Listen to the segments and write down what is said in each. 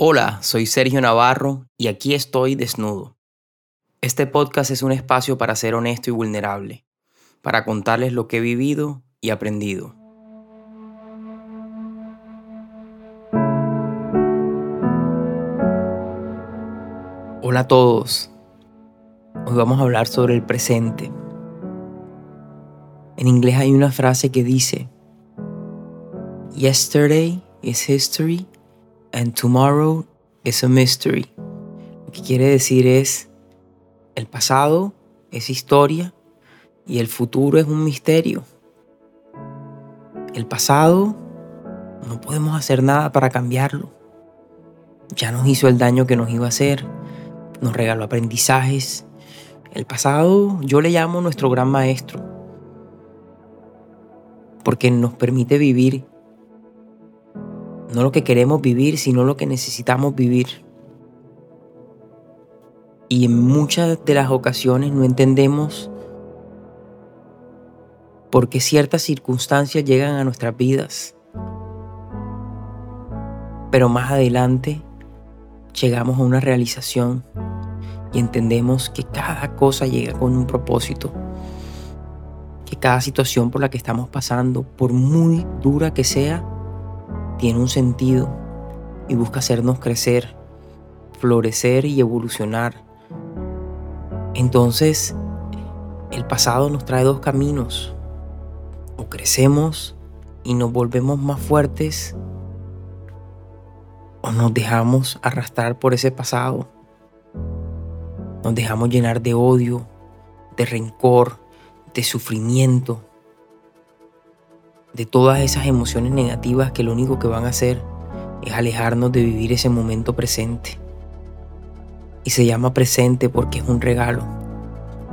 Hola, soy Sergio Navarro y aquí estoy desnudo. Este podcast es un espacio para ser honesto y vulnerable, para contarles lo que he vivido y aprendido. Hola a todos. Hoy vamos a hablar sobre el presente. En inglés hay una frase que dice, Yesterday is history and tomorrow is a mystery. Lo que quiere decir es, el pasado es historia y el futuro es un misterio. El pasado no podemos hacer nada para cambiarlo. Ya nos hizo el daño que nos iba a hacer, nos regaló aprendizajes. El pasado yo le llamo nuestro gran maestro, porque nos permite vivir no lo que queremos vivir, sino lo que necesitamos vivir. Y en muchas de las ocasiones no entendemos por qué ciertas circunstancias llegan a nuestras vidas. Pero más adelante llegamos a una realización y entendemos que cada cosa llega con un propósito. Que cada situación por la que estamos pasando, por muy dura que sea, tiene un sentido y busca hacernos crecer, florecer y evolucionar. Entonces, el pasado nos trae dos caminos. O crecemos y nos volvemos más fuertes, o nos dejamos arrastrar por ese pasado. Nos dejamos llenar de odio, de rencor, de sufrimiento de todas esas emociones negativas que lo único que van a hacer es alejarnos de vivir ese momento presente. Y se llama presente porque es un regalo,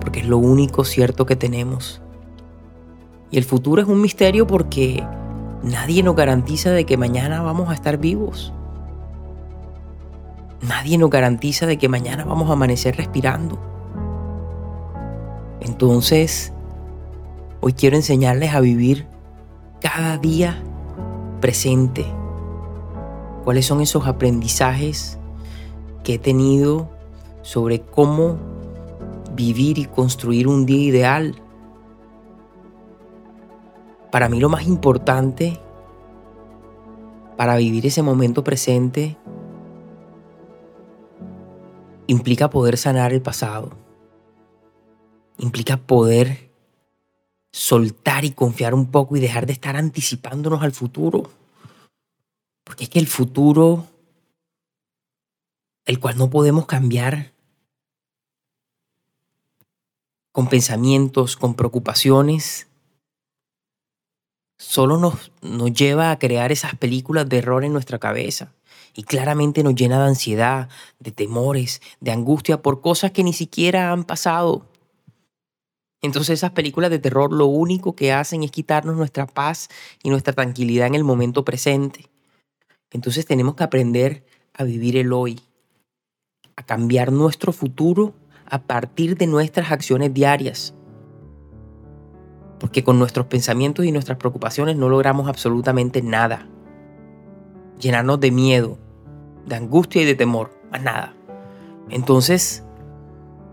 porque es lo único cierto que tenemos. Y el futuro es un misterio porque nadie nos garantiza de que mañana vamos a estar vivos. Nadie nos garantiza de que mañana vamos a amanecer respirando. Entonces, hoy quiero enseñarles a vivir cada día presente. ¿Cuáles son esos aprendizajes que he tenido sobre cómo vivir y construir un día ideal? Para mí lo más importante para vivir ese momento presente implica poder sanar el pasado. Implica poder soltar y confiar un poco y dejar de estar anticipándonos al futuro. Porque es que el futuro, el cual no podemos cambiar, con pensamientos, con preocupaciones, solo nos, nos lleva a crear esas películas de error en nuestra cabeza. Y claramente nos llena de ansiedad, de temores, de angustia por cosas que ni siquiera han pasado. Entonces esas películas de terror lo único que hacen es quitarnos nuestra paz y nuestra tranquilidad en el momento presente. Entonces tenemos que aprender a vivir el hoy, a cambiar nuestro futuro a partir de nuestras acciones diarias. Porque con nuestros pensamientos y nuestras preocupaciones no logramos absolutamente nada. Llenarnos de miedo, de angustia y de temor, más nada. Entonces,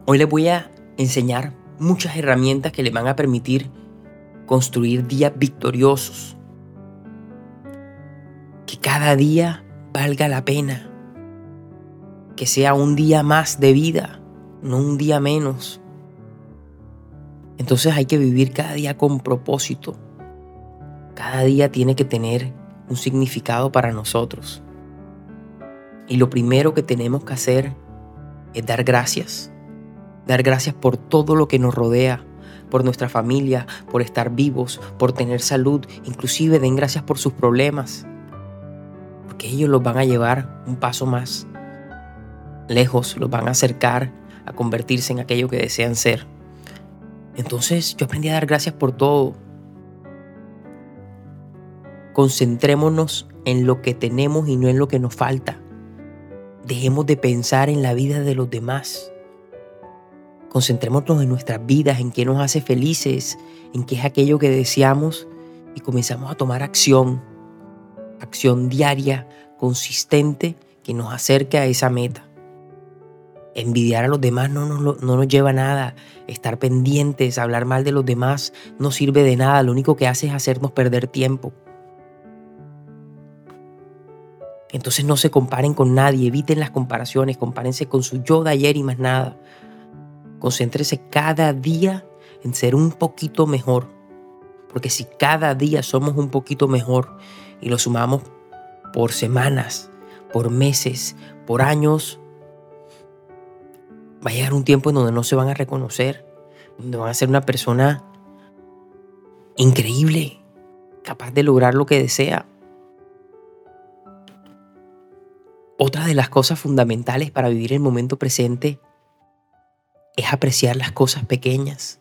hoy les voy a enseñar muchas herramientas que le van a permitir construir días victoriosos. Que cada día valga la pena. Que sea un día más de vida, no un día menos. Entonces hay que vivir cada día con propósito. Cada día tiene que tener un significado para nosotros. Y lo primero que tenemos que hacer es dar gracias dar gracias por todo lo que nos rodea, por nuestra familia, por estar vivos, por tener salud, inclusive den gracias por sus problemas, porque ellos los van a llevar un paso más lejos, los van a acercar a convertirse en aquello que desean ser. Entonces yo aprendí a dar gracias por todo. Concentrémonos en lo que tenemos y no en lo que nos falta. Dejemos de pensar en la vida de los demás. Concentrémonos en nuestras vidas, en qué nos hace felices, en qué es aquello que deseamos y comenzamos a tomar acción, acción diaria, consistente, que nos acerque a esa meta. Envidiar a los demás no nos, no nos lleva a nada. Estar pendientes, hablar mal de los demás no sirve de nada. Lo único que hace es hacernos perder tiempo. Entonces no se comparen con nadie, eviten las comparaciones, compárense con su yo de ayer y más nada. Concéntrese cada día en ser un poquito mejor. Porque si cada día somos un poquito mejor y lo sumamos por semanas, por meses, por años, va a llegar un tiempo en donde no se van a reconocer, donde van a ser una persona increíble, capaz de lograr lo que desea. Otra de las cosas fundamentales para vivir el momento presente es apreciar las cosas pequeñas.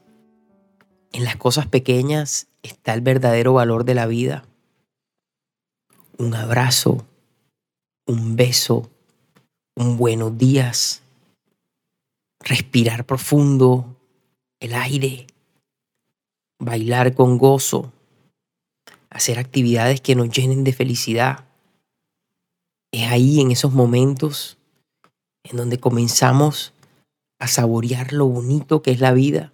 En las cosas pequeñas está el verdadero valor de la vida. Un abrazo, un beso, un buenos días, respirar profundo, el aire, bailar con gozo, hacer actividades que nos llenen de felicidad. Es ahí en esos momentos en donde comenzamos a saborear lo bonito que es la vida,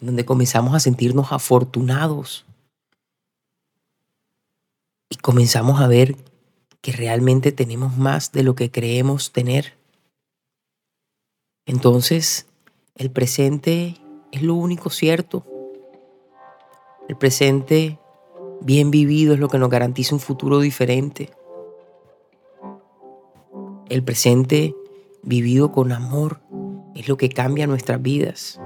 en donde comenzamos a sentirnos afortunados y comenzamos a ver que realmente tenemos más de lo que creemos tener. Entonces, el presente es lo único cierto. El presente bien vivido es lo que nos garantiza un futuro diferente. El presente vivido con amor es lo que cambia nuestras vidas.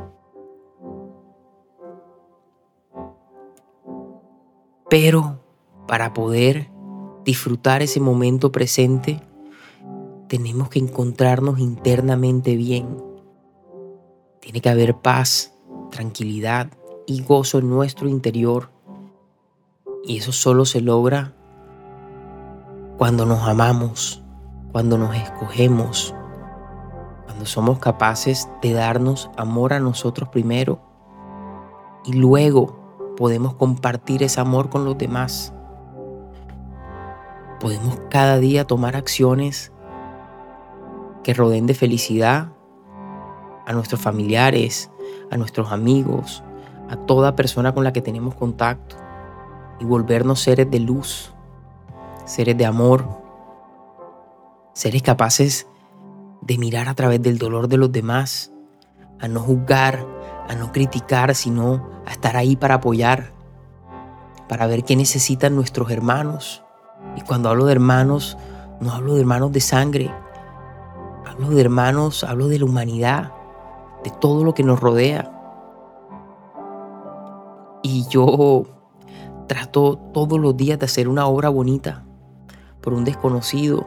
Pero para poder disfrutar ese momento presente, tenemos que encontrarnos internamente bien. Tiene que haber paz, tranquilidad y gozo en nuestro interior. Y eso solo se logra cuando nos amamos, cuando nos escogemos, somos capaces de darnos amor a nosotros primero y luego podemos compartir ese amor con los demás. Podemos cada día tomar acciones que rodeen de felicidad a nuestros familiares, a nuestros amigos, a toda persona con la que tenemos contacto y volvernos seres de luz, seres de amor, seres capaces de mirar a través del dolor de los demás, a no juzgar, a no criticar, sino a estar ahí para apoyar, para ver qué necesitan nuestros hermanos. Y cuando hablo de hermanos, no hablo de hermanos de sangre, Hablo de hermanos, hablo de la humanidad, de todo lo que nos rodea. Y yo trato todos los días de hacer una obra bonita por un desconocido.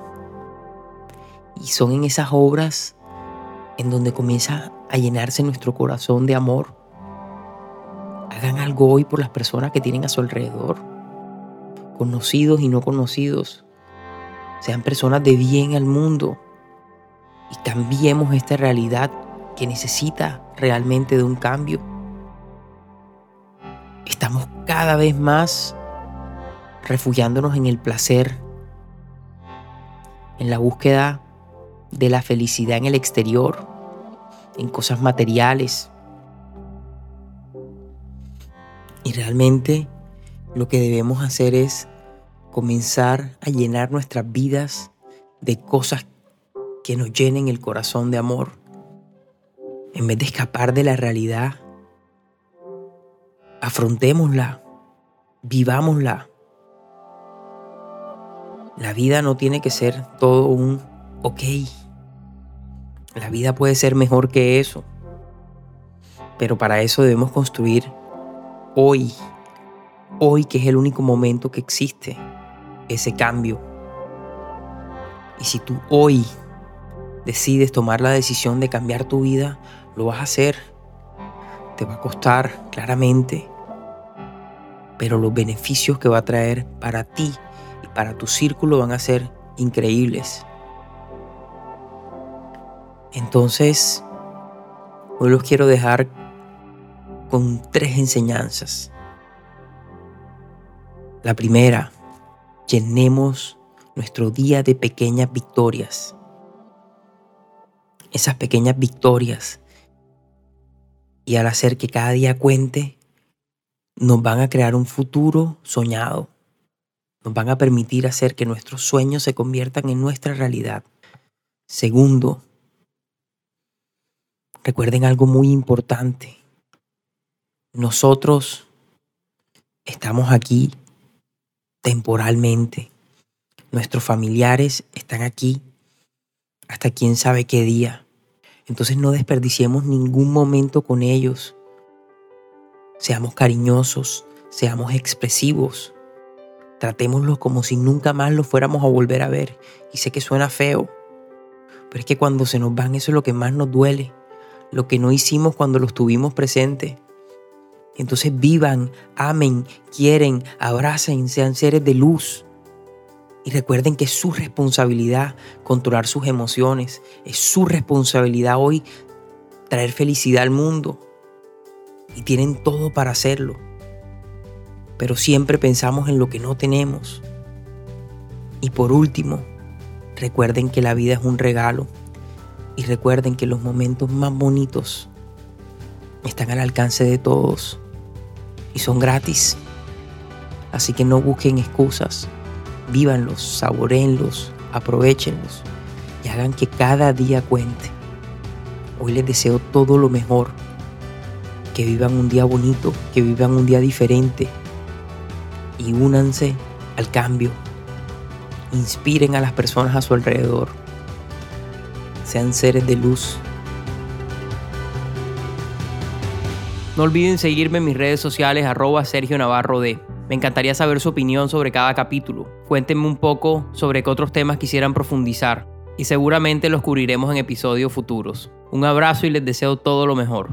Y son en esas obras en donde comienza a llenarse nuestro corazón de amor. Hagan algo hoy por las personas que tienen a su alrededor, conocidos y no conocidos. Sean personas de bien al mundo y cambiemos esta realidad que necesita realmente de un cambio. Estamos cada vez más refugiándonos en el placer, en la búsqueda de la felicidad en el exterior, en cosas materiales. Y realmente lo que debemos hacer es comenzar a llenar nuestras vidas de cosas que nos llenen el corazón de amor. En vez de escapar de la realidad, afrontémosla, vivámosla. La vida no tiene que ser todo un ok. La vida puede ser mejor que eso. Pero para eso debemos construir hoy, hoy que es el único momento que existe, ese cambio. Y si tú hoy decides tomar la decisión de cambiar tu vida, lo vas a hacer. Te va a costar, claramente, pero los beneficios que va a traer para ti y para tu círculo van a ser increíbles. Entonces, hoy los quiero dejar con tres enseñanzas. La primera, llenemos nuestro día de pequeñas victorias. Esas pequeñas victorias. Y al hacer que cada día cuente, nos van a crear un futuro soñado. Nos van a permitir hacer que nuestros sueños se conviertan en nuestra realidad. Segundo, recuerden algo muy importante. Nosotros estamos aquí temporalmente. Nuestros familiares están aquí hasta quién sabe qué día. Entonces no desperdiciemos ningún momento con ellos. Seamos cariñosos, seamos expresivos. Tratémoslos como si nunca más los fuéramos a volver a ver. Y sé que suena feo, pero es que cuando se nos van eso es lo que más nos duele, lo que no hicimos cuando los tuvimos presentes. Entonces vivan, amen, quieren, abracen, sean seres de luz. Y recuerden que es su responsabilidad controlar sus emociones. Es su responsabilidad hoy traer felicidad al mundo y tienen todo para hacerlo. Pero siempre pensamos en lo que no tenemos. Y por último, recuerden que la vida es un regalo y recuerden que los momentos más bonitos están al alcance de todos y son gratis. Así que no busquen excusas, vívanlos, saboreenlos, aprovechenlos y hagan que cada día cuente. Hoy les deseo todo lo mejor que vivan un día bonito, que vivan un día diferente y únanse al cambio. Inspiren a las personas a su alrededor. Sean seres de luz. No olviden seguirme en mis redes sociales arroba Sergio Navarro D. Me encantaría saber su opinión sobre cada capítulo. Cuéntenme un poco sobre qué otros temas quisieran profundizar y seguramente los cubriremos en episodios futuros. Un abrazo y les deseo todo lo mejor.